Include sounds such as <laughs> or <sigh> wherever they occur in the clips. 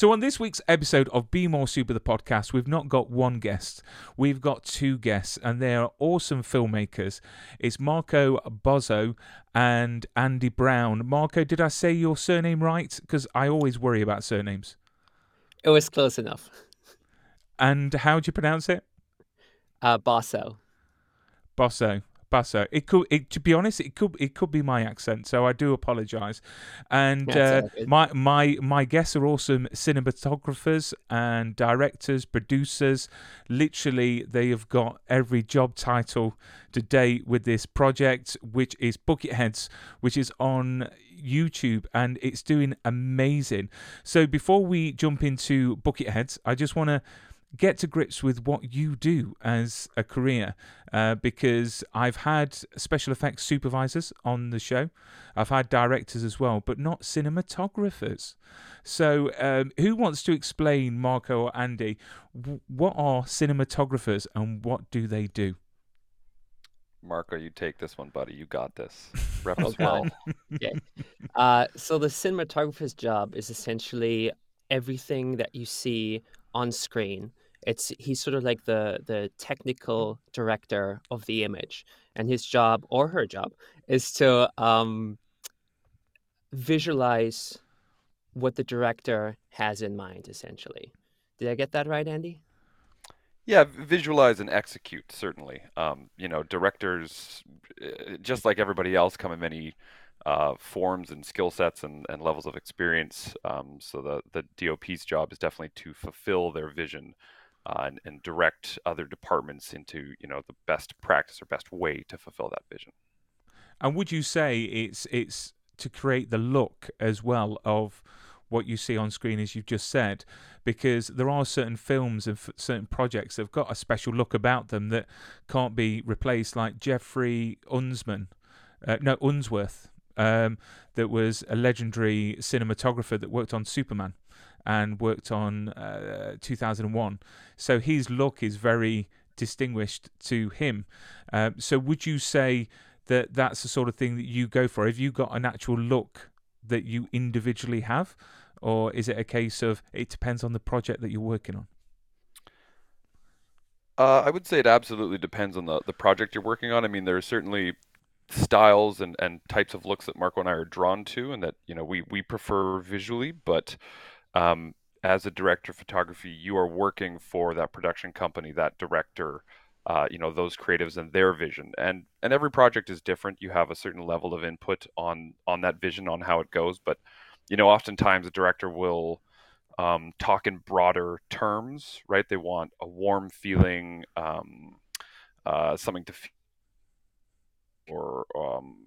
So, on this week's episode of Be More Super, the podcast, we've not got one guest, we've got two guests, and they are awesome filmmakers. It's Marco Bozzo and Andy Brown. Marco, did I say your surname right? Because I always worry about surnames. It was close enough. And how do you pronounce it? Uh, Basso. Bosso. Basso. It could. It, to be honest, it could. It could be my accent. So I do apologise. And uh, my my my guests are awesome cinematographers and directors, producers. Literally, they have got every job title to date with this project, which is Bucketheads, which is on YouTube and it's doing amazing. So before we jump into Bucketheads, I just want to get to grips with what you do as a career uh, because I've had special effects supervisors on the show. I've had directors as well, but not cinematographers. So, um, who wants to explain, Marco or Andy, w- what are cinematographers and what do they do? Marco, you take this one, buddy. You got this. <laughs> Rep us well. God. <laughs> Okay. Uh, so the cinematographer's job is essentially everything that you see on screen. It's he's sort of like the the technical director of the image, and his job or her job is to um, visualize what the director has in mind. Essentially, did I get that right, Andy? Yeah, visualize and execute, certainly. Um, you know, directors, uh, just like everybody else, come in many uh, forms and skill sets and, and levels of experience. Um, so the, the DOP's job is definitely to fulfill their vision uh, and, and direct other departments into, you know, the best practice or best way to fulfill that vision. And would you say it's it's to create the look as well of what you see on screen, as you've just said, because there are certain films and f- certain projects that have got a special look about them that can't be replaced, like Geoffrey Unsman, uh, no Unsworth, um, that was a legendary cinematographer that worked on Superman and worked on uh, 2001. So his look is very distinguished to him. Um, so would you say that that's the sort of thing that you go for? Have you got an actual look that you individually have, or is it a case of it depends on the project that you're working on? Uh, I would say it absolutely depends on the, the project you're working on. I mean, there are certainly styles and, and types of looks that Marco and I are drawn to, and that you know we we prefer visually. But um, as a director of photography, you are working for that production company, that director, uh, you know those creatives and their vision. And and every project is different. You have a certain level of input on on that vision, on how it goes. But you know, oftentimes a director will um, talk in broader terms, right? They want a warm feeling, um, uh, something to feel, or um,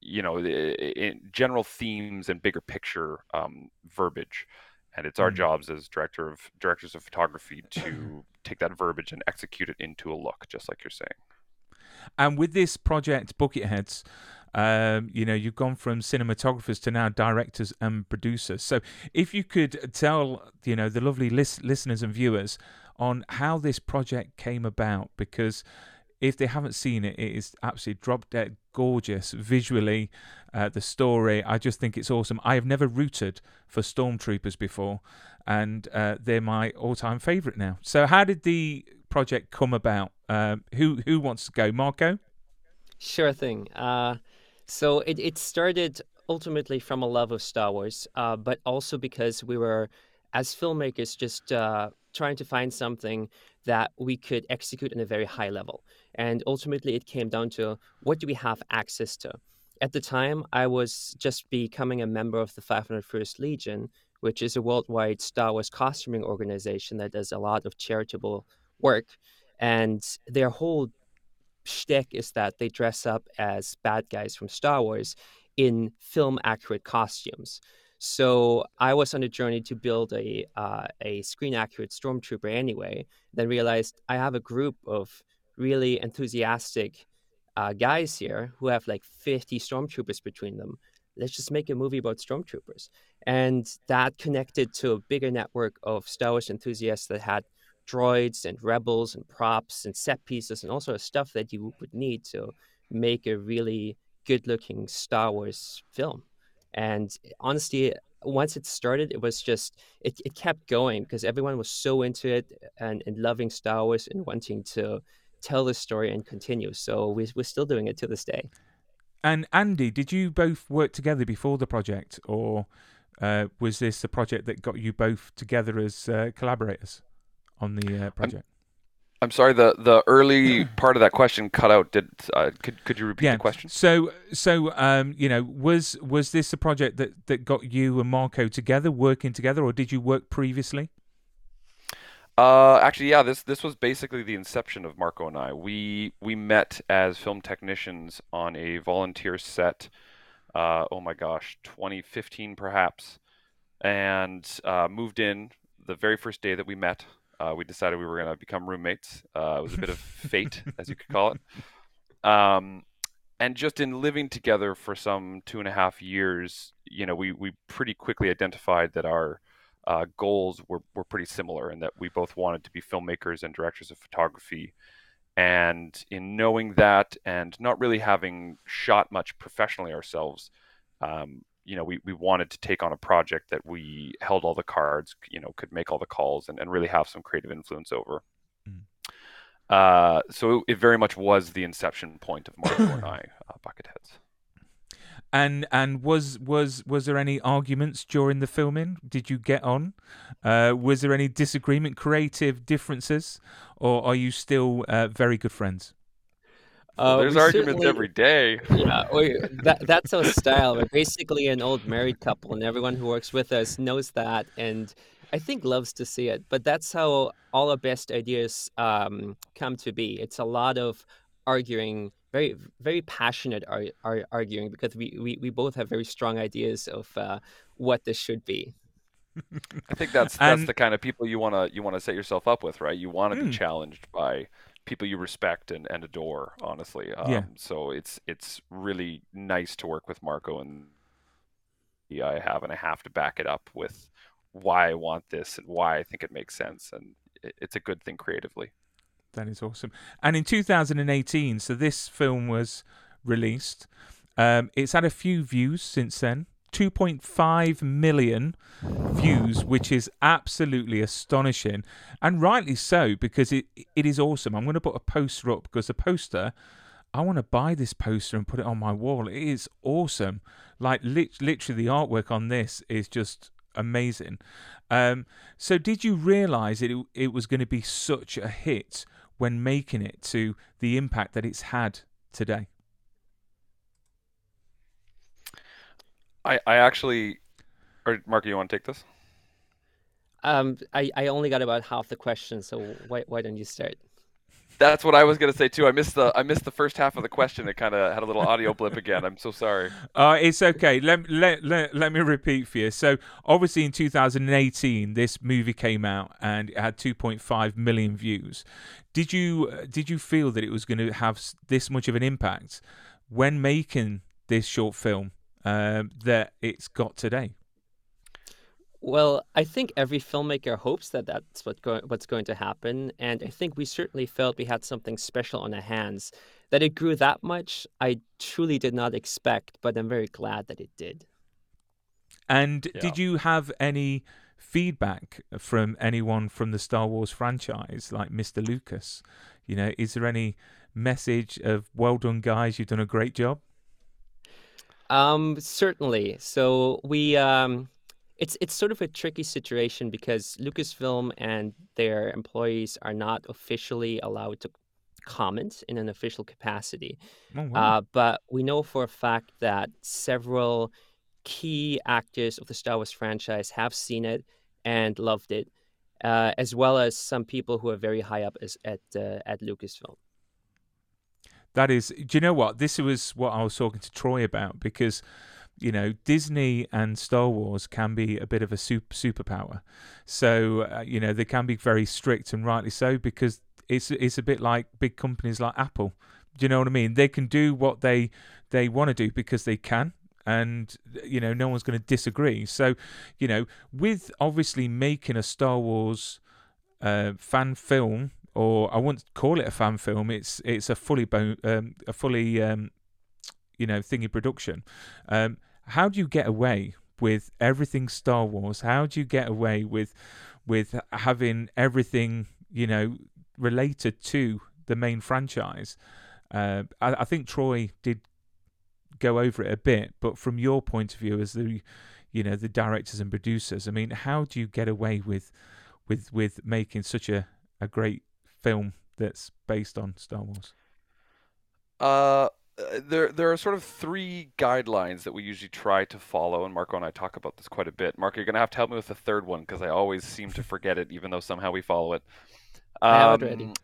you know, in general themes and bigger picture um, verbiage. And it's our Mhm. jobs as director of directors of photography to take that verbiage and execute it into a look, just like you're saying. And with this project, Bucketheads, um, you know, you've gone from cinematographers to now directors and producers. So, if you could tell, you know, the lovely lis- listeners and viewers on how this project came about, because if they haven't seen it, it is absolutely drop dead gorgeous visually. Uh, the story, I just think it's awesome. I have never rooted for Stormtroopers before, and uh, they're my all-time favorite now. So, how did the project come about? Um, who who wants to go, Marco? Sure thing. Uh, so it, it started ultimately from a love of Star Wars, uh, but also because we were, as filmmakers, just uh, trying to find something that we could execute on a very high level. And ultimately, it came down to what do we have access to? At the time, I was just becoming a member of the 501st Legion, which is a worldwide Star Wars costuming organization that does a lot of charitable work. And their whole shtick is that they dress up as bad guys from Star Wars in film accurate costumes. So I was on a journey to build a uh, a screen accurate stormtrooper anyway. Then realized I have a group of really enthusiastic uh, guys here who have like 50 stormtroopers between them. Let's just make a movie about stormtroopers, and that connected to a bigger network of Star Wars enthusiasts that had droids and rebels and props and set pieces and all sort of stuff that you would need to make a really good looking Star Wars film. And honestly, once it started, it was just it, it kept going because everyone was so into it and, and loving Star Wars and wanting to tell the story and continue. So we, we're still doing it to this day. And Andy, did you both work together before the project, or uh, was this a project that got you both together as uh, collaborators on the uh, project? I'm sorry, the the early <clears throat> part of that question cut out. Did uh, could could you repeat yeah. the question? So so um, you know, was was this a project that that got you and Marco together, working together, or did you work previously? Uh, actually, yeah. This this was basically the inception of Marco and I. We we met as film technicians on a volunteer set. Uh, oh my gosh, 2015 perhaps, and uh, moved in the very first day that we met. Uh, we decided we were going to become roommates. Uh, it was a bit of <laughs> fate, as you could call it. Um, and just in living together for some two and a half years, you know, we, we pretty quickly identified that our uh, goals were, were pretty similar in that we both wanted to be filmmakers and directors of photography. And in knowing that and not really having shot much professionally ourselves, um, you know, we, we wanted to take on a project that we held all the cards, you know, could make all the calls and, and really have some creative influence over. Mm. Uh, so it, very much was the inception point of Marco and <coughs> I, uh, Bucketheads. And and was was was there any arguments during the filming? Did you get on? Uh, was there any disagreement, creative differences, or are you still uh, very good friends? Uh, there's arguments every day. Yeah, we, that, that's our style. We're basically an old married couple, and everyone who works with us knows that, and I think loves to see it. But that's how all our best ideas um, come to be. It's a lot of arguing, very very passionate ar- ar- arguing, because we, we, we both have very strong ideas of uh, what this should be. I think that's <laughs> that's and, the kind of people you wanna you wanna set yourself up with, right? You want to mm. be challenged by people you respect and, and adore, honestly. Um, yeah. So it's it's really nice to work with Marco, and I have, and I have to back it up with why I want this and why I think it makes sense, and it, it's a good thing creatively. That is awesome. And in 2018, so this film was released. Um, it's had a few views since then. 2.5 million views, which is absolutely astonishing, and rightly so because it it is awesome. I'm going to put a poster up because the poster, I want to buy this poster and put it on my wall. It is awesome. Like lit- literally, the artwork on this is just amazing. Um, so, did you realize it it was going to be such a hit when making it to the impact that it's had today? I, I actually, or Mark, you want to take this? Um, I, I only got about half the question, so why, why don't you start? That's what I was gonna say too. I missed the I missed the first half of the question. It kind of had a little audio blip again. I'm so sorry. <laughs> Uh, it's okay. Let, let, let, let me repeat for you. So obviously in 2018, this movie came out and it had 2.5 million views. Did you did you feel that it was going to have this much of an impact when making this short film? um, that it's got today? Well, I think every filmmaker hopes that that's what go- what's going to happen, and I think we certainly felt we had something special on our hands. That it grew that much, I truly did not expect, but I'm very glad that it did. And yeah. did you have any feedback from anyone from the Star Wars franchise, like Mr. Lucas? You know, is there any message of "Well done, guys, you've done a great job"? Um, certainly. So we um, it's it's sort of a tricky situation because Lucasfilm and their employees are not officially allowed to comment in an official capacity. Oh, wow. uh, but we know for a fact that several key actors of the Star Wars franchise have seen it and loved it, uh, as well as some people who are very high up as, at uh, at Lucasfilm. That is, do you know what? This was what I was talking to Troy about because you know, Disney and Star Wars can be a bit of a super superpower. So uh, you know they can be very strict and rightly so because it's it's a bit like big companies like Apple. Do you know what I mean? They can do what they they want to do because they can, and you know no one's going to disagree. So you know, with obviously making a Star Wars uh, fan film, or I wouldn't call it a fan film. It's it's a fully bo- um, a fully um, you know thingy production. Um, how do you get away with everything Star Wars? How do you get away with with having everything you know related to the main franchise? Uh, I, I think Troy did go over it a bit, but from your point of view as the you know the directors and producers, I mean, how do you get away with with with making such a a great film that's based on Star Wars? Uh, uh, there there are sort of three guidelines that we usually try to follow, and Marco and I talk about this quite a bit. Marco, you're gonna have to help me with the third one because I always seem to forget it, even though somehow we follow it. Um. Um,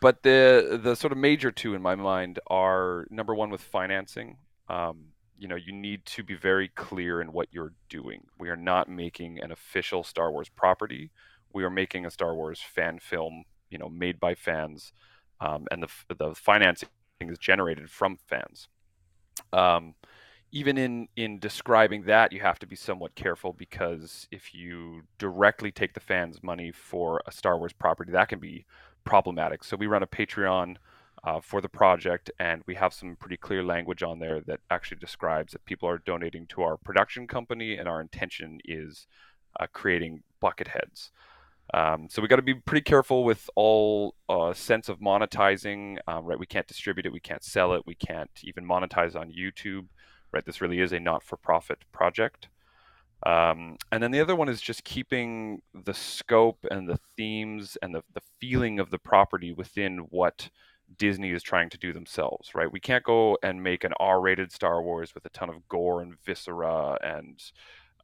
but the the sort of major two in my mind are number one with financing. Um, you know, you need to be very clear in what you're doing. We are not making an official Star Wars property. We are making a Star Wars fan film, you know, made by fans, um, and the the financing is generated from fans. Um, even in in describing that, you have to be somewhat careful because if you directly take the fans' money for a Star Wars property, that can be problematic. So we run a Patreon uh, for the project, and we have some pretty clear language on there that actually describes that people are donating to our production company, and our intention is uh, creating bucket heads. Um, so we got to be pretty careful with all uh, sense of monetizing. Um, right, we can't distribute it, we can't sell it, we can't even monetize on YouTube. Right, this really is a not-for-profit project. Um, and then the other one is just keeping the scope and the themes and the, the feeling of the property within what Disney is trying to do themselves, right? We can't go and make an R-rated Star Wars with a ton of gore and viscera and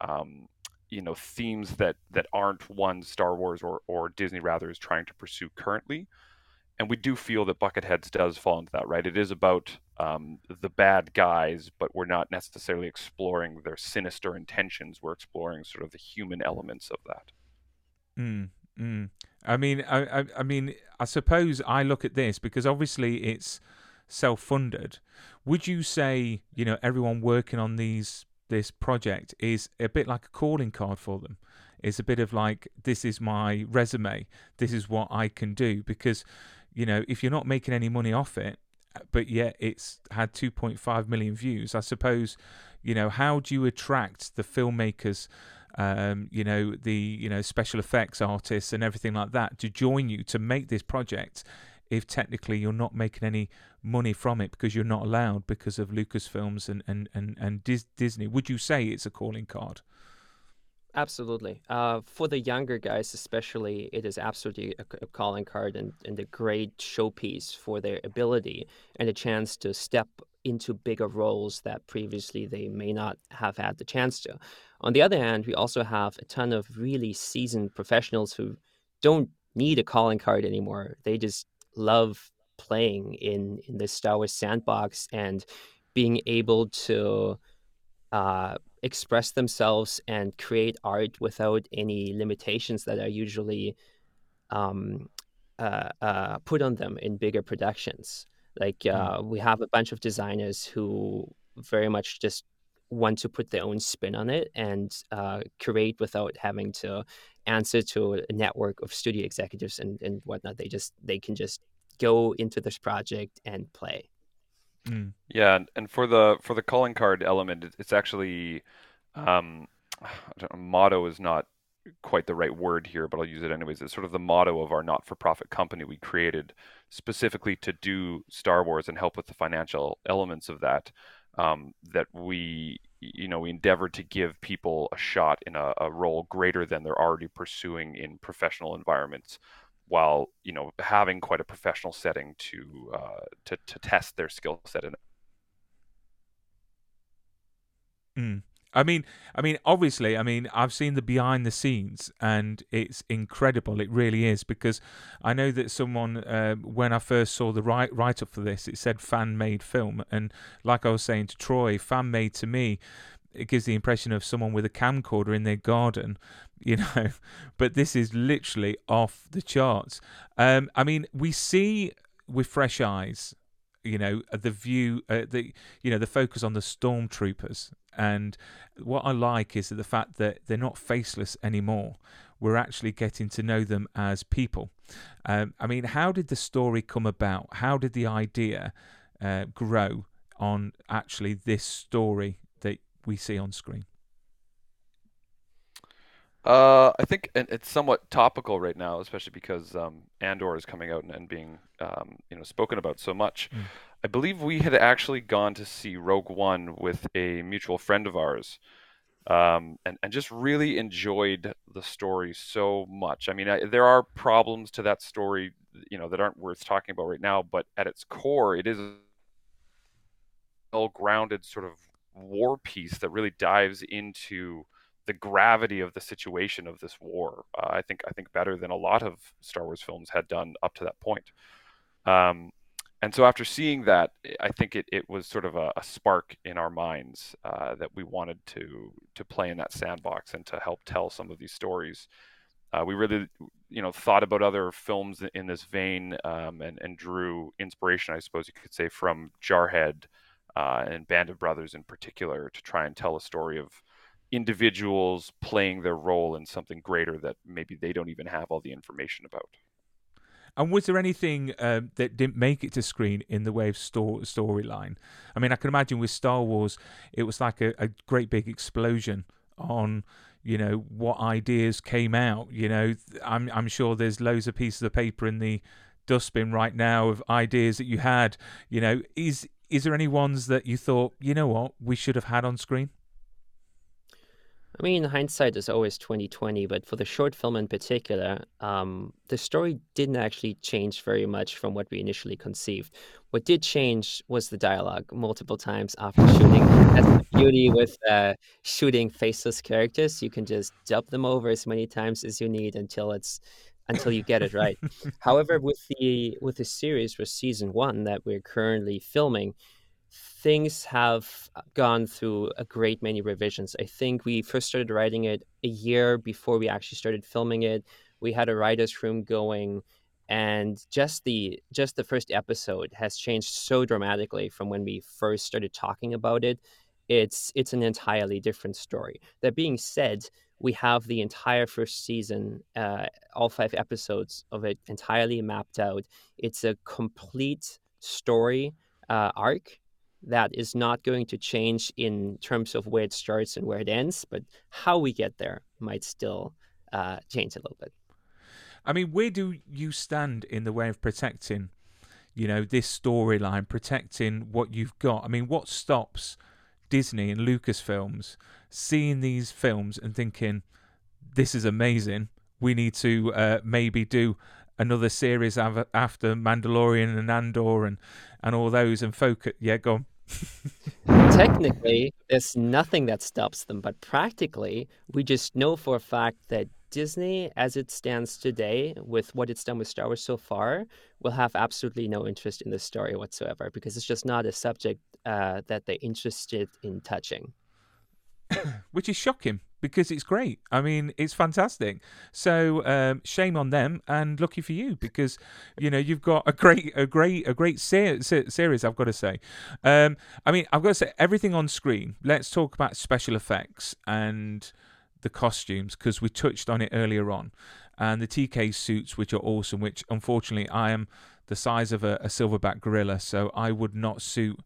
um, you know themes that that aren't one Star Wars or or Disney rather is trying to pursue currently. And we do feel that Bucketheads does fall into that, right? It is about um, the bad guys, but we're not necessarily exploring their sinister intentions. We're exploring sort of the human elements of that. Mm, mm. I mean, I, I, I mean, I suppose I look at this because obviously it's self-funded. Would you say, you know, everyone working on these this project is a bit like a calling card for them. It's a bit of like, this is my resume, this is what I can do. Because, you know, if you're not making any money off it, but yet it's had 2.5 million views, I suppose, you know, how do you attract the filmmakers? Um, you know the you know special effects artists and everything like that to join you to make this project if technically you're not making any money from it because you're not allowed because of Lucasfilms and and and, and Dis- Disney. Would you say it's a calling card? Absolutely. Uh, for the younger guys, especially, it is absolutely a, a, calling card and, and a great showpiece for their ability and a chance to step into bigger roles that previously they may not have had the chance to. On the other hand, we also have a ton of really seasoned professionals who don't need a calling card anymore. They just love playing in in the Star Wars sandbox and being able to uh, express themselves and create art without any limitations that are usually um, uh, uh, put on them in bigger productions. Like mm. we have a bunch of designers who very much just want to put their own spin on it and uh, create without having to answer to a network of studio executives and, and whatnot. They just they can just go into this project and play. Mm. Yeah, and for the for the calling card element, it's actually um, know, motto is not quite the right word here, but I'll use it anyways. It's sort of the motto of our not-for-profit company we created specifically to do Star Wars and help with the financial elements of that um, that we you know we endeavor to give people a shot in a, a, role greater than they're already pursuing in professional environments while you know having quite a professional setting to uh, to, to test their skill set in mm. I mean, I mean, obviously, I mean, I've seen the behind the scenes, and it's incredible. It really is because I know that someone, uh, when I first saw the write write up for this, it said fan made film, and like I was saying to Troy, fan made to me, it gives the impression of someone with a camcorder in their garden, <laughs> you know. But this is literally off the charts. Um, I mean, we see with fresh eyes you know the view uh, the you know the focus on the stormtroopers and what I like is that the fact that they're not faceless anymore. We're actually getting to know them as people. Um, I mean, how did the story come about? How did the idea uh, grow on actually this story we see on screen? Uh, I think it's somewhat topical right now, especially because um, Andor is coming out and, and being um, you know spoken about so much. Mm. I believe we had actually gone to see Rogue One with a mutual friend of ours, um, and and just really enjoyed the story so much. I mean, I, there are problems to that story, you know, that aren't worth talking about right now. But at its core, it is a well-grounded sort of war piece that really dives into the gravity of the situation of this war. Uh, I think I think better than a lot of Star Wars films had done up to that point. Um, and so after seeing that, I think it, it was sort of a, a spark in our minds uh, that we wanted to to play in that sandbox and to help tell some of these stories. Uh, we really, you know, thought about other films in this vein um, and, and drew inspiration, I suppose you could say, from Jarhead uh, and Band of Brothers in particular to try and tell a story of individuals playing their role in something greater that maybe they don't even have all the information about. And was there anything um, that didn't make it to screen in the way of story storyline? I mean, I can imagine with Star Wars, it was like a, a great big explosion on you know what ideas came out. You know, I'm I'm sure there's loads of pieces of paper in the dustbin right now of ideas that you had. You know, is is there any ones that you thought, you know what, we should have had on screen? I mean, hindsight is always twenty twenty, but for the short film in particular, um, the story didn't actually change very much from what we initially conceived. What did change was the dialogue multiple times after shooting. That's the beauty with uh, shooting faceless characters. You can just dub them over as many times as you need until it's until you get it right. <laughs> However, with the with the series for season one that we're currently filming, things have gone through a great many revisions. I think we first started writing it a year before we actually started filming it. We had a writers' room going, and just the just the first episode has changed so dramatically from when we first started talking about it. It's it's an entirely different story. That being said, we have the entire first season, uh, all five episodes of it entirely mapped out. It's a complete story uh, arc that is not going to change in terms of where it starts and where it ends, but how we get there might still uh, change a little bit. I mean, where do you stand in the way of protecting, you know, this storyline, protecting what you've got? I mean, what stops Disney and Lucasfilms seeing these films and thinking, this is amazing. We need to uh, maybe do another series after Mandalorian and Andor and, and all those and focus. Yeah, go on. <laughs> Technically, there's nothing that stops them, but practically, we just know for a fact that Disney, as it stands today, with what it's done with Star Wars so far, will have absolutely no interest in the story whatsoever because it's just not a subject uh, that they're interested in touching. <coughs> Which is shocking because it's great. I mean, it's fantastic. So um, shame on them and lucky for you because you know you've got a great, a great, a great ser- ser- series. I've got to say. Um, I mean, I've got to say everything on screen. Let's talk about special effects and the costumes because we touched on it earlier on, and the TK suits, which are awesome. Which unfortunately, I am the size of a, a silverback gorilla, so I would not suit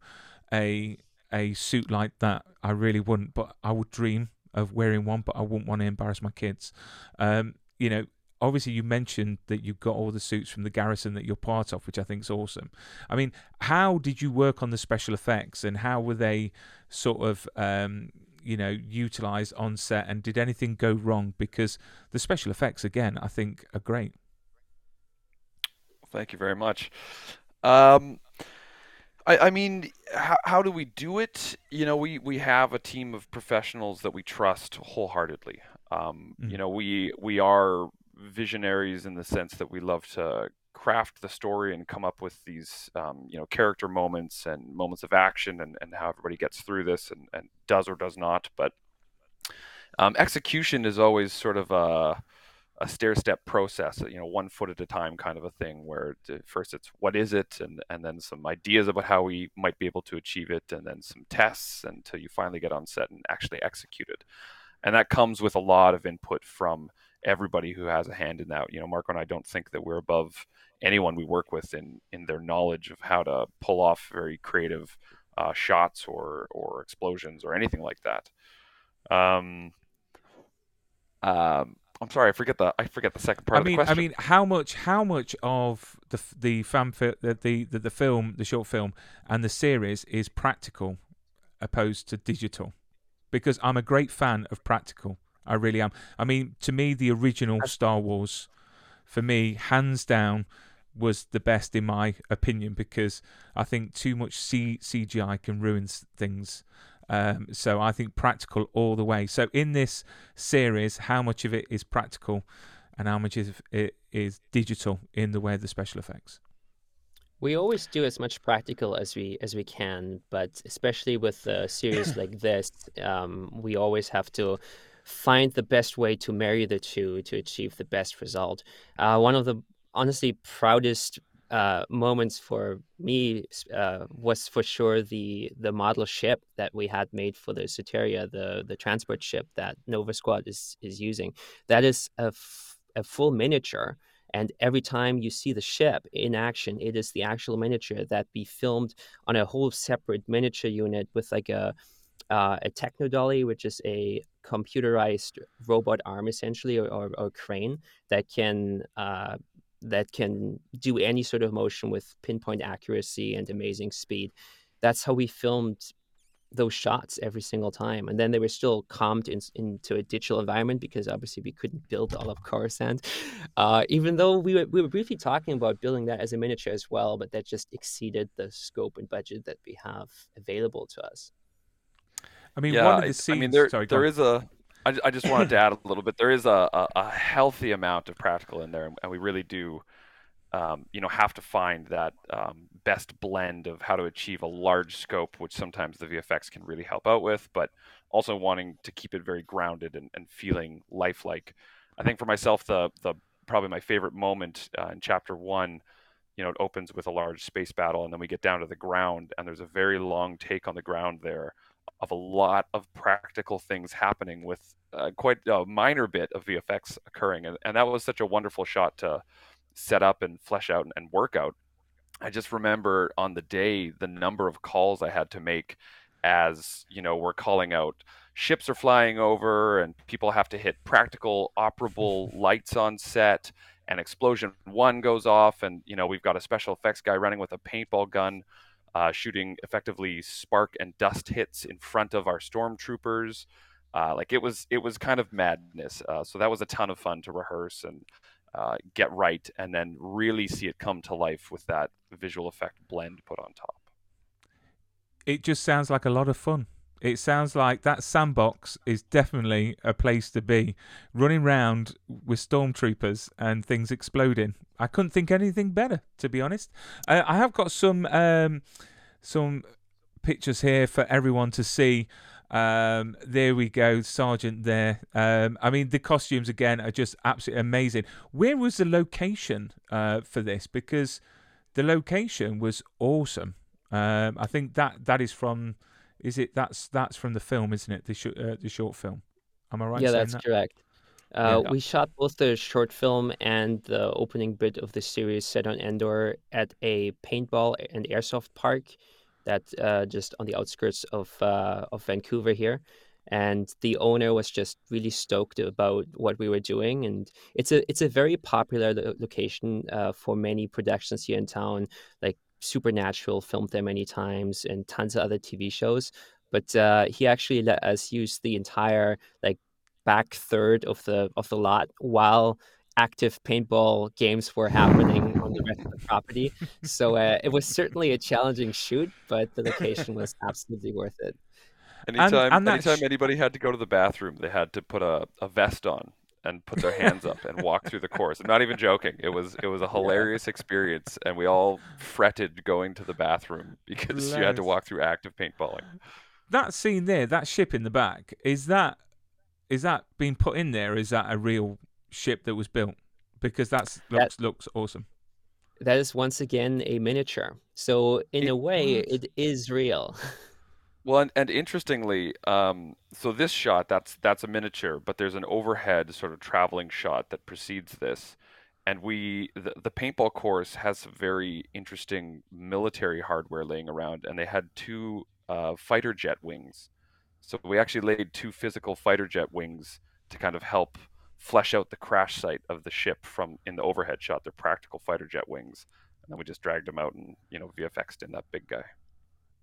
a a suit like that. I really wouldn't, but I would dream of wearing one, but I wouldn't want to embarrass my kids. Um, you know, obviously you mentioned that you got all the suits from the garrison that you're part of, which I think is awesome. I mean, how did you work on the special effects, and how were they sort of, um, you know, utilized on set, and did anything go wrong? Because the special effects, again, I think are great. Thank you very much. Um, I, I mean, how, how do we do it? You know, we, we have a team of professionals that we trust wholeheartedly. Um, Mm. You know, we we are visionaries in the sense that we love to craft the story and come up with these um, you know character moments and moments of action and, and how everybody gets through this and, and does or does not. But um, execution is always sort of a a stair step process, you know, one foot at a time kind of a thing where first it's what is it and, and then some ideas about how we might be able to achieve it and then some tests until you finally get on set and actually execute it. And that comes with a lot of input from everybody who has a hand in that. You know, Marco and I don't think that we're above anyone we work with in, in their knowledge of how to pull off very creative uh, shots or, or explosions or anything like that. Um, um, I'm sorry, I forget the I forget the second part I of the mean, I mean, how much, how much of the the fan fi- the, the the the film, the short film, and the series is practical, opposed to digital? Because I'm a great fan of practical. I really am. I mean, to me, the original Star Wars, for me, hands down, was the best in my opinion. Because I think too much C- CGI can ruin things. Um, so I think practical all the way. So in this series, how much of it is practical, and how much of it is digital in the way of the special effects? We always do as much practical as we as we can, but especially with a series <coughs> like this, um, we always have to find the best way to marry the two to achieve the best result. Uh, one of the honestly proudest uh, moments for me uh, was for sure the the model ship that we had made for the Soteria, the the transport ship that Nova Squad is is using. That is a, f- a full miniature and every time you see the ship in action it is the actual miniature that be filmed on a whole separate miniature unit with like a uh, a techno dolly which is a computerized robot arm essentially or, or, or crane that can uh, that can do any sort of motion with pinpoint accuracy and amazing speed that's how we filmed those shots every single time. And then they were still comped in, into a digital environment because obviously we couldn't build all of Coruscant. Uh, even though we were, we were briefly talking about building that as a miniature as well, but that just exceeded the scope and budget that we have available to us. I mean, yeah, one of the I- scenes. I mean, there sorry, there is a. I, just wanted to add a little bit. There is a, a, a healthy amount of practical in there, and we really do, um, you know, have to find that um, best blend of how to achieve a large scope, which sometimes the VFX can really help out with, but also wanting to keep it very grounded and, and feeling lifelike. I think for myself, the the probably my favorite moment uh, in chapter one, you know, it opens with a large space battle, and then we get down to the ground, and there's a very long take on the ground there of a lot of practical things happening with uh, quite a minor bit of VFX occurring. And, and that was such a wonderful shot to set up and flesh out and, and work out. I just remember on the day the number of calls I had to make as, you know, we're calling out ships are flying over and people have to hit practical operable <laughs> lights on set and explosion one goes off and you know we've got a special effects guy running with a paintball gun uh, shooting effectively spark and dust hits in front of our stormtroopers. Uh, like it was, it was kind of madness. Uh, so that was a ton of fun to rehearse and uh, get right, and then really see it come to life with that visual effect blend put on top. it just sounds like a lot of fun. It sounds like that sandbox is definitely a place to be. Running around with stormtroopers and things exploding. I couldn't think anything better, to be honest. Uh, I have got some um, some pictures here for everyone to see. Um, there we go, Sergeant. There. Um, I mean, the costumes again are just absolutely amazing. Where was the location uh, for this? Because the location was awesome. Um, I think that that is from. Is it that's that's from the film, isn't it? The sh- uh, the short film. Am I right? yeah, that's that? correct. Uh, Yeah. We shot both the short film and the opening bit of the series set on Endor at a paintball and airsoft park that uh, just on the outskirts of uh, of Vancouver here. And the owner was just really stoked about what we were doing, and it's a it's a very popular lo- location uh, for many productions here in town. Like Supernatural filmed there many times, and tons of other TV shows. But uh, he actually let us use the entire like back third of the of the lot while active paintball games were happening on the rest of the property. So uh, it was certainly a challenging shoot, but the location was <laughs> absolutely worth it. Anytime, and that anytime sh- anybody had to go to the bathroom, they had to put a, a vest on and put their hands up and walk through the course. I'm not even joking. It was it was a <laughs> hilarious experience, and we all fretted going to the bathroom <laughs> because you had to walk through active paintballing. That scene there, that ship in the back, is that is that being put in there? Is that a real ship that was built? Because that's looks looks awesome. That is once again a miniature. So in It a way, was. it is real. <laughs> Well, and, and interestingly, um, so this shot that's that's a miniature, but there's an overhead sort of traveling shot that precedes this, and we the, the paintball course has some very interesting military hardware laying around, and they had two uh, fighter jet wings, so we actually laid two physical fighter jet wings to kind of help flesh out the crash site of the ship from in the overhead shot. They're practical fighter jet wings, and then we just dragged them out and you know VFX'd in that big guy.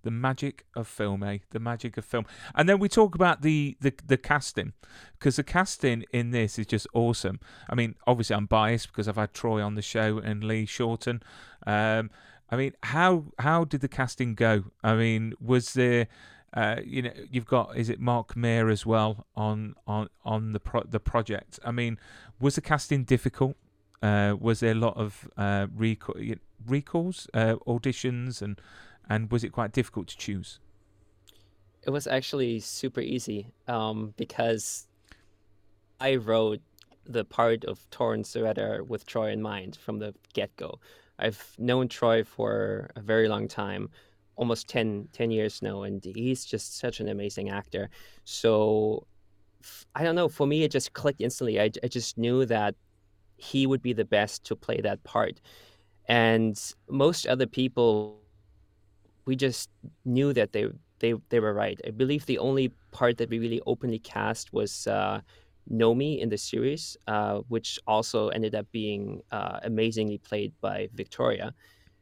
The magic of film, eh? The magic of film. And then we talk about the the, the casting, because the casting in this is just awesome. I mean, obviously I'm biased because I've had Troy on the show and Lee Shorten. Um, I mean, how how did the casting go? I mean, was there, uh, you know, you've got is it Mark Meer as well on on on the pro- the project? I mean, was the casting difficult? Uh, was there a lot of uh, recall, recalls, uh, auditions, and and was it quite difficult to choose? It was actually super easy um, because I wrote the part of Torrance Ritter with Troy in mind from the get go. I've known Troy for a very long time, almost 10, 10 years now, and he's just such an amazing actor. So I don't know, for me, it just clicked instantly. I, I just knew that he would be the best to play that part. And most other people, we just knew that they they they were right. I believe the only part that we really openly cast was uh, Nomi in the series, uh, which also ended up being uh, amazingly played by Victoria,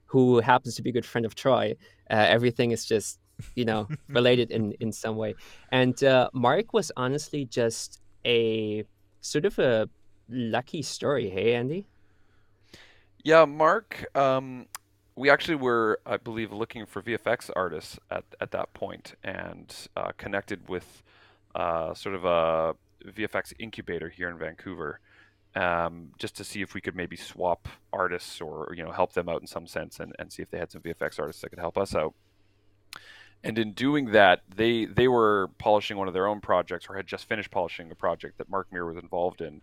who happens to be a good friend of Troy. Uh, everything is just you know <laughs> related in in some way. And uh, Mark was honestly just a sort of a lucky story. Hey, Andy. Yeah, Mark. Um, we actually were, I believe, looking for VFX artists at, at that point and uh, connected with uh, sort of a VFX incubator here in Vancouver, um, just to see if we could maybe swap artists or you know help them out in some sense and, and see if they had some VFX artists that could help us out. And in doing that, they they were polishing one of their own projects or had just finished polishing a project that Mark Meer was involved in.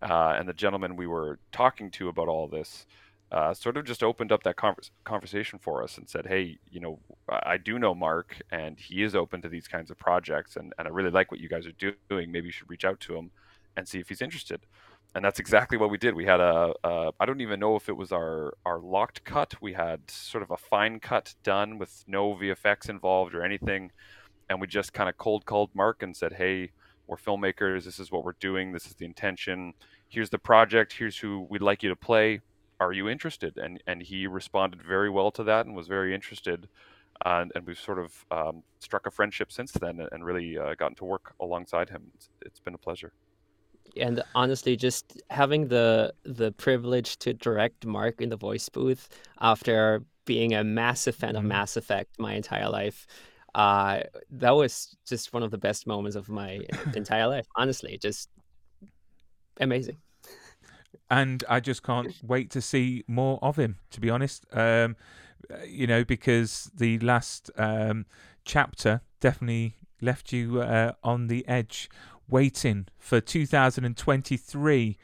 Uh, and the gentleman we were talking to about all this uh, sort of just opened up that convers- conversation for us and said, "Hey, you know, I do know Mark, and he is open to these kinds of projects, and, and I really like what you guys are doing. Maybe you should reach out to him and see if he's interested." And that's exactly what we did. We had a, a I don't even know if it was our our locked cut. We had sort of a fine cut done with no VFX involved or anything, and we just kind of cold called Mark and said, "Hey, we're filmmakers. This is what we're doing. This is the intention. Here's the project. Here's who we'd like you to play. Are you interested?" And and he responded very well to that and was very interested. Uh, and, and we've sort of um, struck a friendship since then, and, and really uh, gotten to work alongside him. It's, it's been a pleasure. and honestly just having the the privilege to direct mark in the voice booth after being a massive fan of Mhm. mass effect my entire life uh that was just one of the best moments of my entire life honestly just amazing and I just can't wait to see more of him. To be honest, um, uh, you know, because the last um, chapter definitely left you uh, on the edge, waiting for 2023.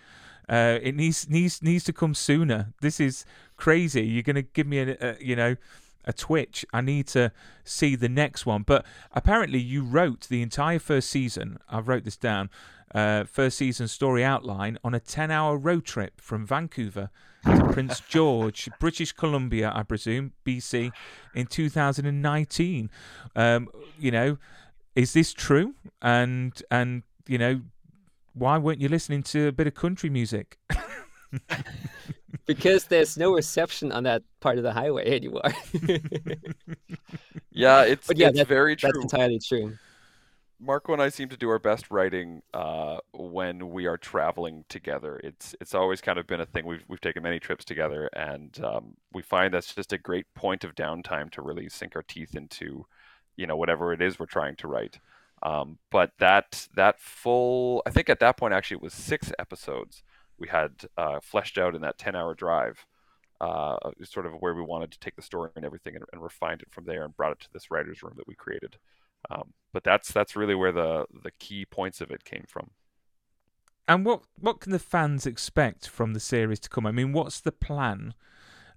Uh, it needs needs needs to come sooner. This is crazy. You're gonna give me a, a you know a twitch. I need to see the next one. But apparently, you wrote the entire first season. I wrote this down. Uh, first season story outline on a 10 hour road trip from Vancouver to Prince <laughs> George, British Columbia, I presume, BC, in 2019. Um, you know, is this true? And and you know, why weren't you listening to a bit of country music? <laughs> because there's no reception on that part of the highway anymore <laughs> Yeah, it's But yeah, it's that- very true. that's entirely true Marco and I seem to do our best writing uh, when we are traveling together. It's it's always kind of been a thing. We've we've taken many trips together, and um, we find that's just a great point of downtime to really sink our teeth into, you know, whatever it is we're trying to write. Um, but that that full, I think at that point actually it was six episodes we had uh, fleshed out in that ten hour drive. Uh, sort of where we wanted to take the story and everything, and, and refined it from there, and brought it to this writers' room that we created. Um, but that's that's really where the the key points of it came from. And what what can the fans expect from the series to come? I mean, what's the plan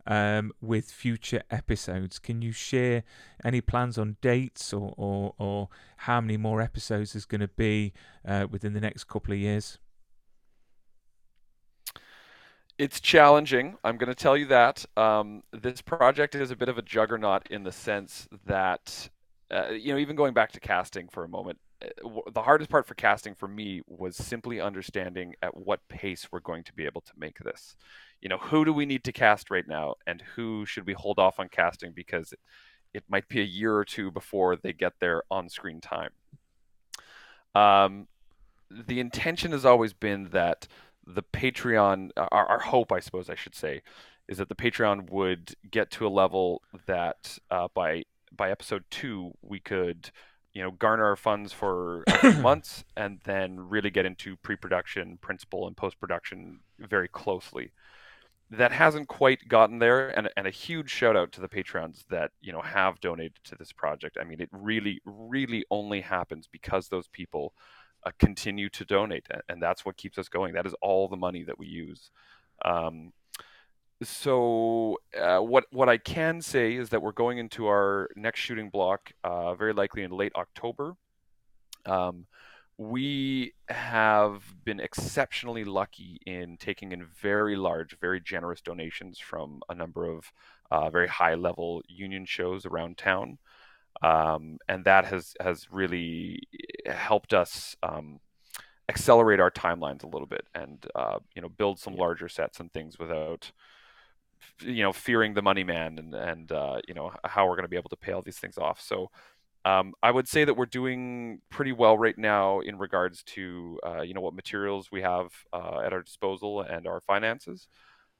um, with future episodes? Can you share any plans on dates or or, or how many more episodes is going to be uh, within the next couple of years? It's challenging. I'm going to tell you that. Um, this project is a bit of a juggernaut in the sense that uh, you know, even going back to casting for a moment, uh, the hardest part for casting for me was simply understanding at what pace we're going to be able to make this. You know, who do we need to cast right now, and who should we hold off on casting because it, might be a year or two before they get their on-screen time. Um, the intention has always been that the Patreon, our, our hope, I suppose I should say, is that the Patreon would get to a level that uh, by by episode two, we could, you know, garner our funds for <coughs> months and then really get into pre-production, principal, and post-production very closely. That hasn't quite gotten there, and, and a huge shout out to the patrons that you know have donated to this project. I mean, it really, really only happens because those people uh, continue to donate, and that's what keeps us going. That is all the money that we use. Um, so uh, what what I can say is that we're going into our next shooting block uh, very likely in late October. Um, we have been exceptionally lucky in taking in very large, very generous donations from a number of uh, very high level union shows around town, um, and that has has really helped us. Um, accelerate our timelines a little bit and uh, you know build some larger sets and things without you know fearing the money man and and uh, you know how we're going to be able to pay all these things off. So um, I would say that we're doing pretty well right now in regards to uh, you know what materials we have uh, at our disposal and our finances.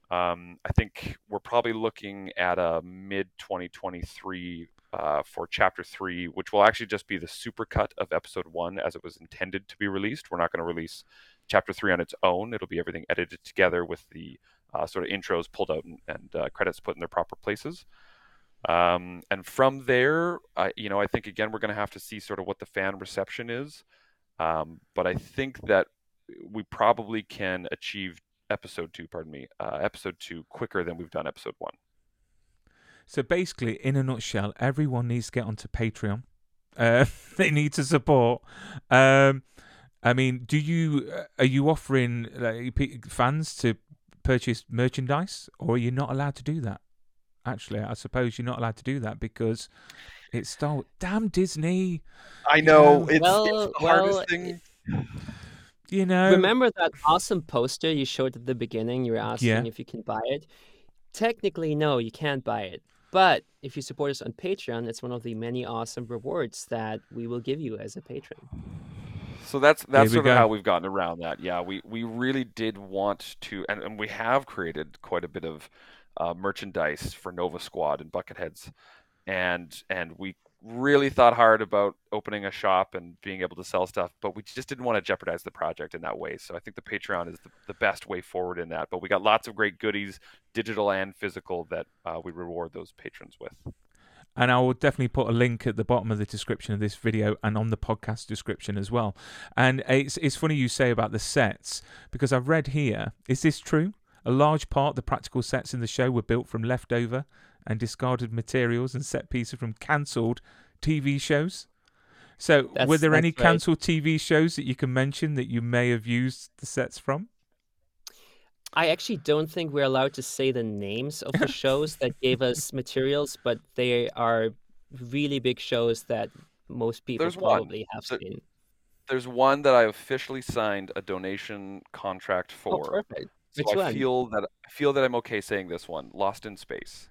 Um, I think we're probably looking at a mid 2023 uh, for chapter three, which will actually just be the supercut of episode one as it was intended to be released. We're not going to release chapter three on its own. It'll be everything edited together with the sort of intros pulled out and, and uh, credits put in their proper places. Um, and from there, I, you know, I think again we're going to have to see sort of what the fan reception is. Um, but I think that we probably can achieve episode two, pardon me, uh, episode two quicker than we've done episode one. So basically, in a nutshell, everyone needs to get onto Patreon. <laughs> Uh, they need to support. Um, I mean, do you uh, are you offering fans to purchase merchandise, or are you not allowed to do that? Actually, I suppose you're not allowed to do that because it's Star. Damn Disney! I know, know. It's, well, it's, the hardest well, thing. You know, remember that awesome poster you showed at the beginning? You were asking yeah. if you can buy it. Technically, no, you can't buy it. But if you support us on Patreon, it's one of the many awesome rewards that we will give you as a patron. So that's that's sort of how we've gotten around that. Yeah, we we really did want to, and, and we have created quite a bit of uh, merchandise for Nova Squad and Bucketheads, and and we really thought hard about opening a shop and being able to sell stuff, but we just didn't want to jeopardize the project in that way. So I think the Patreon is the, the best way forward in that. But we got lots of great goodies, digital and physical, that uh, we reward those patrons with. And I will definitely put a link at the bottom of the description of this video and on the podcast description as well. And it's it's funny you say about the sets because I've read here. Is this true? A large part of the practical sets in the show were built from leftover and discarded materials and set pieces from cancelled TV shows. So, that's, were there any cancelled. TV shows that you can mention that you may have used the sets from? I actually don't think we're allowed to say the names of the <laughs> shows that gave us materials, but they are really big shows that most people there's probably one. have seen. There's one that I officially signed a donation contract oh, for. Oh, perfect. So Which I one? feel that I feel that I'm okay saying this one. Lost in Space.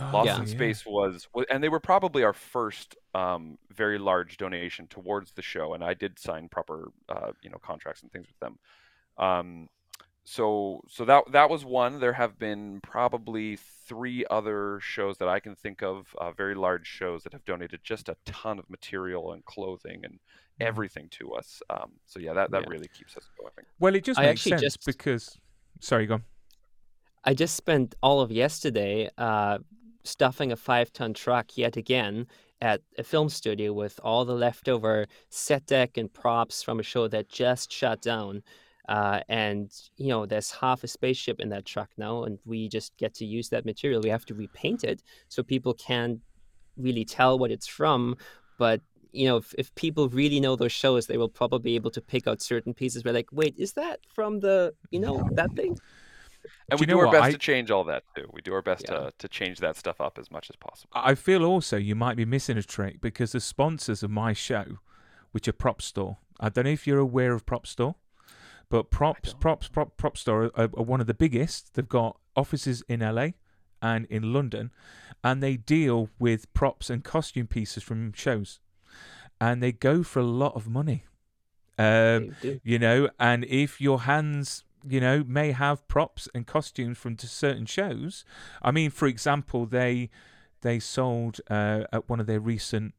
Lost Yeah. in. Space was, and they were probably our first um, very large donation towards the show, and I did sign proper, uh, you know, contracts and things with them. Um, so, so that that was one. There have been probably three other shows that I can think of, uh, very large shows that have donated just a ton of material and clothing and everything to us. Um, so yeah, that that Yeah. really keeps us going. Well, it just I makes actually sense just- because. Sorry, go on. I just spent all of yesterday uh, stuffing a five ton truck yet again at a film studio with all the leftover set deck and props from a show that just shut down. Uh, and, you know, there's half a spaceship in that truck now, and we just get to use that material. We have to repaint it so people can really tell what it's from. But, you know, if, if people really know those shows, they will probably be able to pick out certain pieces where, like, wait, is that from the, you know, that thing? And Do we do our what? best I- to change all that too. We do our best Yeah. to to change that stuff up as much as possible. I feel also you might be missing a trick because the sponsors of my show, which are Prop Store, I don't know if you're aware of Prop Store, but Props, Props, Prop, Prop Store are, are one of the biggest. They've got offices in LA and in London, and they deal with props and costume pieces from shows, and they go for a lot of money. Um, you know and if your hands you know may have props and costumes from certain shows i mean for example they they sold uh, at one of their recent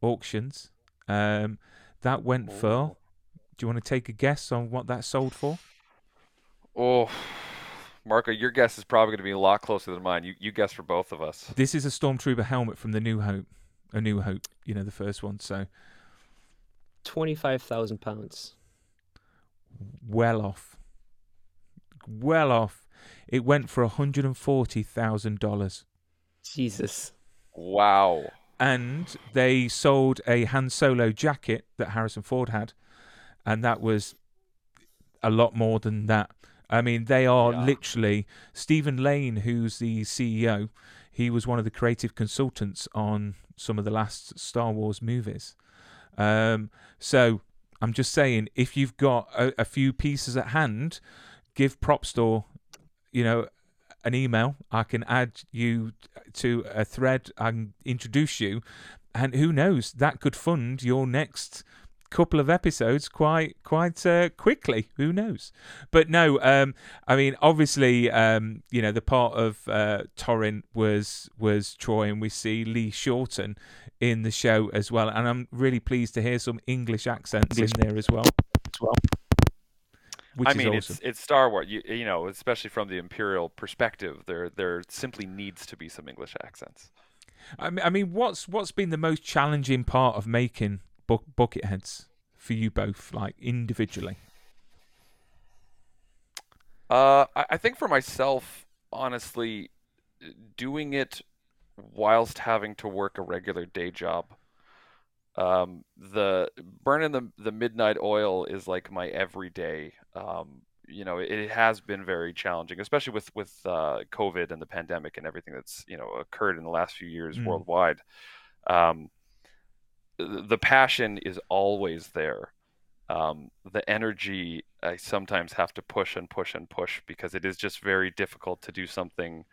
auctions um that went for Oh. Do you want to take a guess on what that sold for Oh, Marco, your guess is probably going to be a lot closer than mine. You you guess for both of us. this is a stormtrooper helmet from the new hope a new hope you know the first one so 25,000 pounds. well off well off it went for $140000 Jesus. Wow. and they sold a Han Solo jacket that Harrison Ford had, and that was a lot more than that. I mean, they are Yeah. literally Stephen Lane, who's the CEO. He was one of the creative consultants on some of the last Star Wars movies. Um, so I'm just saying, if you've got a, a few pieces at hand, give Prop Store, you know, an email. I can add you to a thread and introduce you, and who knows, that could fund your next couple of episodes quite quite uh, quickly. Who knows? But no, um, I mean, obviously, um, you know, the part of uh, Torrin was was Troy, and we see Lee Shorten in the show as well, and I'm really pleased to hear some English accents in there as well. Which I mean, awesome. it's it's Star Wars. You, you know, especially from the Imperial perspective, there there simply needs to be some English accents. I mean, I mean, what's what's been the most challenging part of making bu- bucket heads for you both, like individually? Uh, I, I think for myself, honestly, doing it whilst having to work a regular day job. Um, the burning the the midnight oil is like my everyday. Um, you know, it, it has been very challenging, especially with with uh, COVID and the pandemic and everything that's you know occurred in the last few years Mm. worldwide. Um, the passion is always there. Um, the energy I sometimes have to push and push and push because it is just very difficult to do something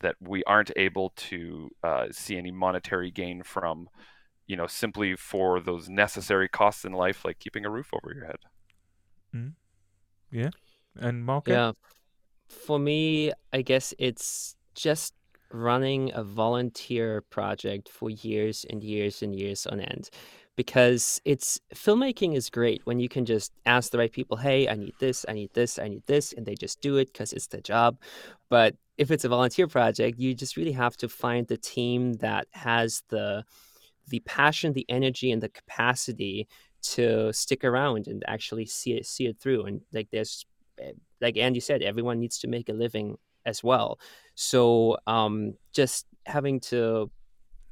that we aren't able to uh, see any monetary gain from, you know, simply for those necessary costs in life, like keeping a roof over your head. Mm. Yeah. And Marco, Yeah. For me, I guess it's just running a volunteer project for years and years and years on end. Because it's filmmaking is great when you can just ask the right people, hey, I need this, I need this, I need this, and they just do it because it's their job. But if it's a volunteer project, you just really have to find the team that has the the passion, the energy, and the capacity to stick around and actually see it see it through. And like there's eh, like Andy said, everyone needs to make a living as well. So um, just having to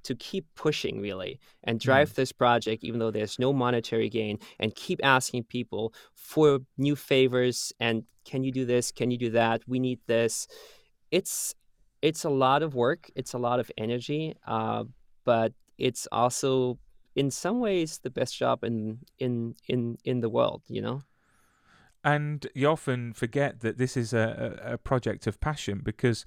to keep pushing really and drive this project even though there's no monetary gain and keep asking people for new favors and can you do this? Can you do that? We need this. It's it's a lot of work it's a lot of energy uh, but it's also in some ways the best job in in in in the world you know and you often forget that this is a, a, a project of passion because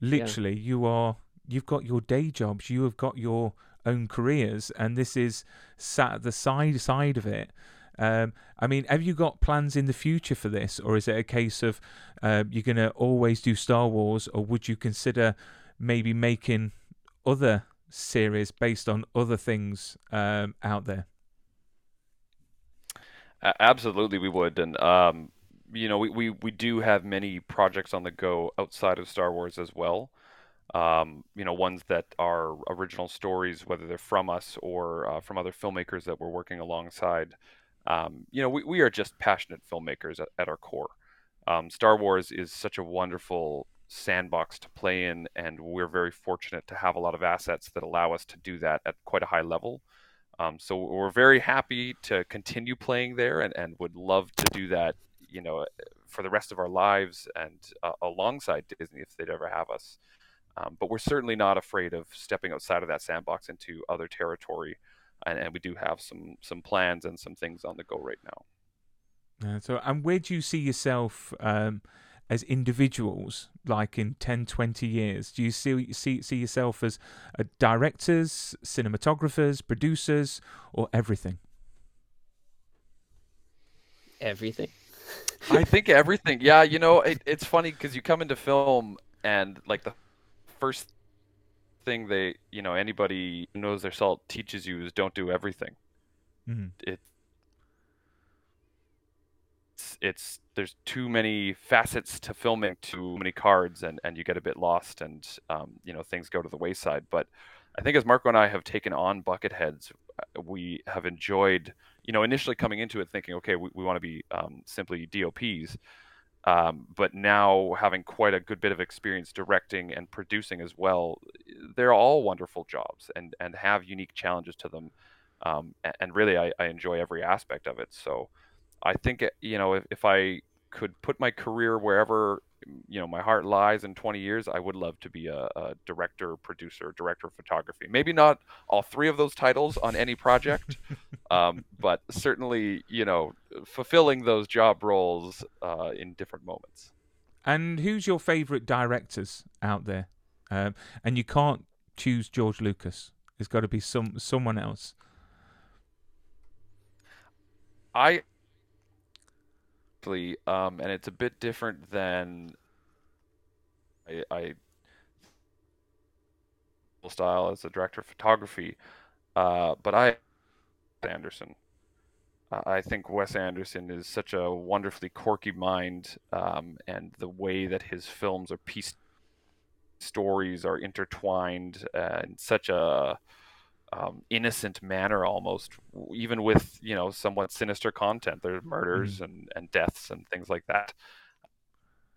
literally you are you've got your day jobs, you have got your own careers, and this is sat at the side side of it. Um, I mean, have you got plans in the future for this, or is it a case of uh, you're going to always do Star Wars, or would you consider maybe making other series based on other things um, out there? Absolutely, we would, and um, you know, we, we we do have many projects on the go outside of Star Wars as well. Um, you know, ones that are original stories, whether they're from us or uh, from other filmmakers that we're working alongside. Um, you know, we, we are just passionate filmmakers at, at our core. Um, Star Wars is such a wonderful sandbox to play in, and we're very fortunate to have a lot of assets that allow us to do that at quite a high level. Um, so we're very happy to continue playing there, and, and would love to do that, you know, for the rest of our lives and uh, alongside Disney if they'd ever have us. Um, but we're certainly not afraid of stepping outside of that sandbox into other territory, and, and we do have some some plans and some things on the go right now. Uh, so, and where do you see yourself? Um as individuals, like in 10, 20 years? Do you see see see yourself as uh, directors, cinematographers, producers, or everything? Everything. I think everything. Yeah, you know, it, it's funny because you come into film and like the first thing they, you know, anybody knows their salt teaches you is don't do everything. Mm. It it's, it's there's too many facets to filming, too many cards, and and you get a bit lost, and um, you know things go to the wayside. But I think as Marco and I have taken on Bucketheads, uh, we have enjoyed, you know, initially coming into it thinking, okay, we, we want to be um, simply DOPs. Um, but now having quite a good bit of experience directing and producing as well, they're all wonderful jobs and, and have unique challenges to them. Um, and, really, I, I enjoy every aspect of it. So I think eh, you know if, if I could put my career wherever you know my heart lies in 20 years i would love to be a, a, director producer director of photography. Maybe not all three of those titles on any project <laughs> um, but certainly you know fulfilling those job roles uh, in different moments. And who's your favorite directors out there? Um, and you can't choose george lucas. There's got to be some someone else. I um, and it's a bit different than I, I style as a director of photography, uh, but I Anderson. Uh, I think Wes Anderson is such a wonderfully quirky mind, um, and the way that his films are pieced, stories are intertwined, uh, in such a um, innocent manner almost, even with you know somewhat sinister content. There's murders mm-hmm. and, and deaths and things like that.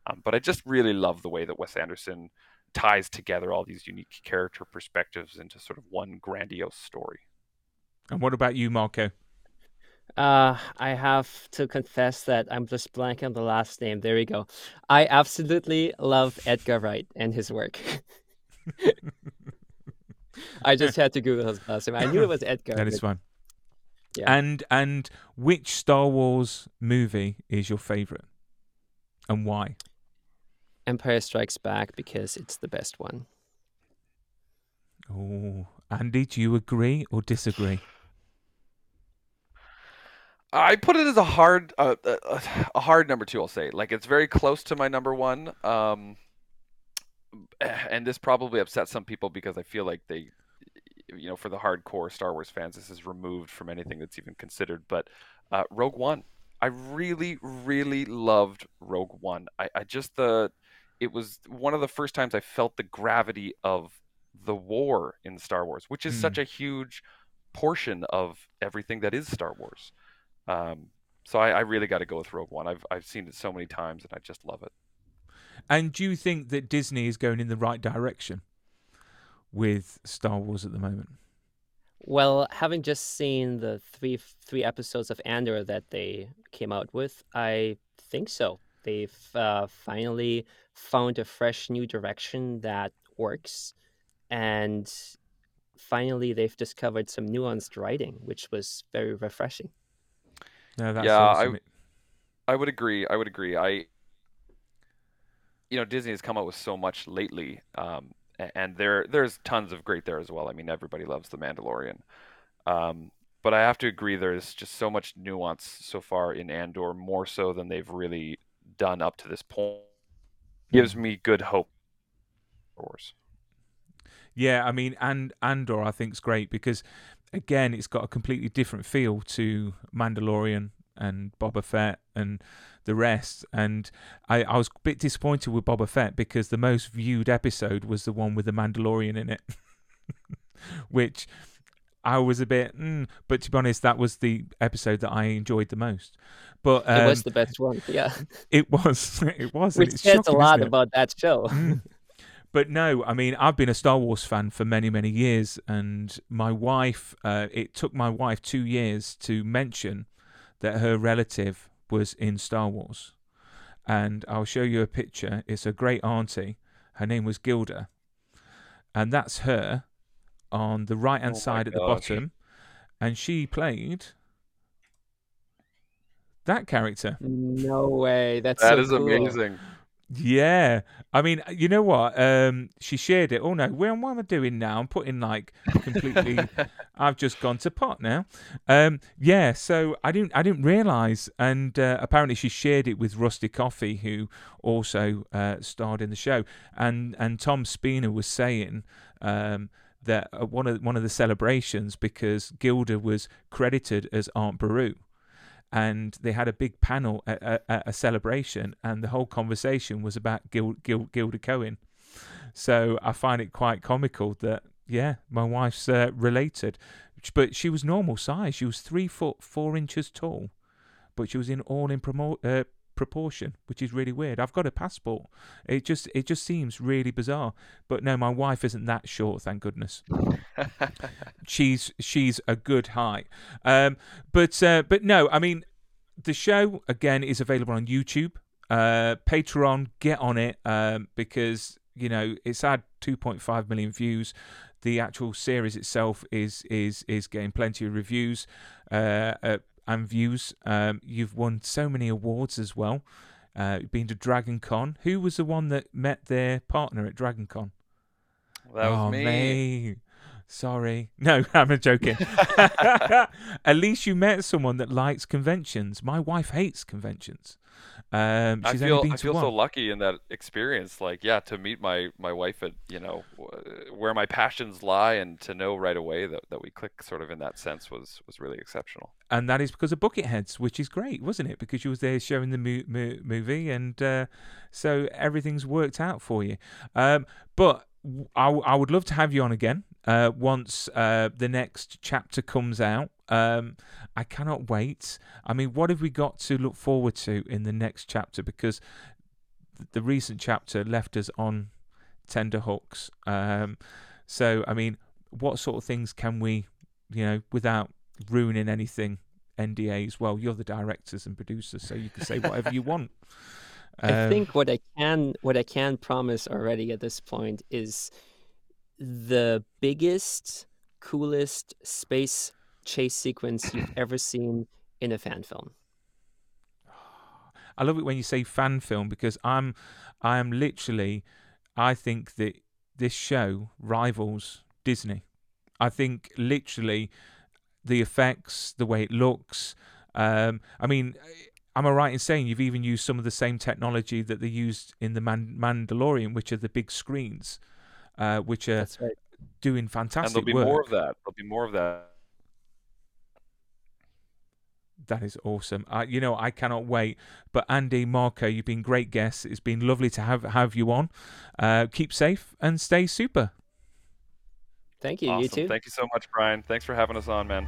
Um, but I just really love the way that Wes Anderson ties together all these unique character perspectives into sort of one grandiose story. And what about you, Marco? Uh, I have to confess that I'm just blanking on the last name. There we go. I absolutely love Edgar Wright and his work. <laughs> I just had to Google his last name. I knew it was Edgar. That is fine. Yeah. And and which Star Wars movie is your favorite, and why? Empire Strikes Back because it's the best one. Oh, Andy, do you agree or disagree? I put it as a hard, uh, uh a hard number two. I'll say, like it's very close to my number one. Um, <sighs> and this probably upsets some people because I feel like they, you know, for the hardcore Star Wars fans, this is removed from anything that's even considered. But uh, Rogue One, I really, really loved Rogue One. I, I just the, it was one of the first times I felt the gravity of the war in Star Wars, which is mm. such a huge portion of everything that is Star Wars. Um, so I, I really got to go with Rogue One. I've I've seen it so many times and I just love it. And do you think that Disney is going in the right direction with Star Wars at the moment? Well, having just seen the three three episodes of Andor that they came out with, I think so. They've uh, finally found a fresh new direction that works, and finally they've discovered some nuanced writing, which was very refreshing. yeah, I, I would agree. I would agree. I you know Disney has come out with so much lately, um, And there there's tons of great there as well. I mean, everybody loves The Mandalorian. Um, but I have to agree, there's just so much nuance so far in Andor, more so than they've really done up to this point. Gives me good hope. Wars. Yeah, I mean, and Andor I think is great because again, it's got a completely different feel to Mandalorian and Boba Fett and the rest. And I, I was a bit disappointed with Boba Fett because the most viewed episode was the one with the Mandalorian in it, <laughs> which I was a bit. Mm, but to be honest, that was the episode that I enjoyed the most. But um, it was the best one. Yeah, <laughs> it was. <laughs> It was. which it's says a lot about that show. Mm. But no, I mean, I've been a Star Wars fan for many, many years, and my wife, uh, it took my wife two years to mention that her relative was in Star Wars. And I'll show you a picture. It's a great auntie. Her name was Gilda. And that's her on the right hand Oh side at the bottom. And she played that character. No way. That's That so is cool. amazing. Yeah, I mean, you know what? Um, she shared it. Oh no, where what am I doing now? I'm putting like completely. <laughs> I've just gone to pot now. Um, yeah, so I didn't, I didn't realize, and uh, apparently she shared it with Rusty Goffe, who also uh, starred in the show, and and Tom Spina was saying. Um, that uh, one of one of the celebrations because Gilda was credited as Aunt Beru, and they had a big panel at, at, at a celebration, and the whole conversation was about Gil, Gil, Gilda Cohen. So I find it quite comical that yeah, my wife's uh, related, but she was normal size. She was three foot four inches tall, but she was in all in promo- uh, proportion, which is really weird. I've got a passport. It just it just seems really bizarre. But no, my wife isn't that short, thank goodness <laughs> she's she's a good height. Um, but uh, but no, I mean the show again is available on YouTube, uh, Patreon. Get on it um, because you know it's had 2.5 million views. The actual series itself is is is getting plenty of reviews uh, uh, and views. Um, you've won so many awards as well. Uh, you've been to Dragon Con. Who was the one that met their partner at Dragon Con? That was oh, me. mate. Sorry. <laughs> No, I'm not joking. <laughs> At least you met someone that likes conventions. My wife hates conventions. Um, I feel I feel one. so lucky in that experience. Like, yeah, to meet my my wife at you know where my passions lie, and to know right away that, that we click sort of in that sense was was really exceptional. and that is because of Bucketheads, which is great, wasn't it? Because you was there showing the mo- mo- movie, and uh, so everything's worked out for you. Um, but w- I, w- I would love to have you on again uh, once uh, the next chapter comes out. Um, I cannot wait. I mean, what have we got to look forward to in the next chapter? Because the recent chapter left us on tender hooks. Um, so, I mean, what sort of things can we, you know, without ruining anything, NDAs? Well, you're the directors and producers, so you can say whatever you want. <laughs> I Um, think what I can what I can promise already at this point is the biggest, coolest space chase sequence you've <clears throat> ever seen in a fan film. I love it when you say fan film because I'm, I am literally, I think that this show rivals Disney. I think literally, the effects, the way it looks. Um, I mean, am I right in saying you've even used some of the same technology that they used in the Man- Mandalorian, which are the big screens, uh, which are That's right. doing and fantastic there'll be work. more of that. There'll be more of that. That is awesome. Uh, you know, I cannot wait. But Andy, Marco, you've been great guests. It's been lovely to have have you on. Uh, keep safe and stay super. Thank you. awesome. You too. Thank you so much, Brian. Thanks for having us on, man.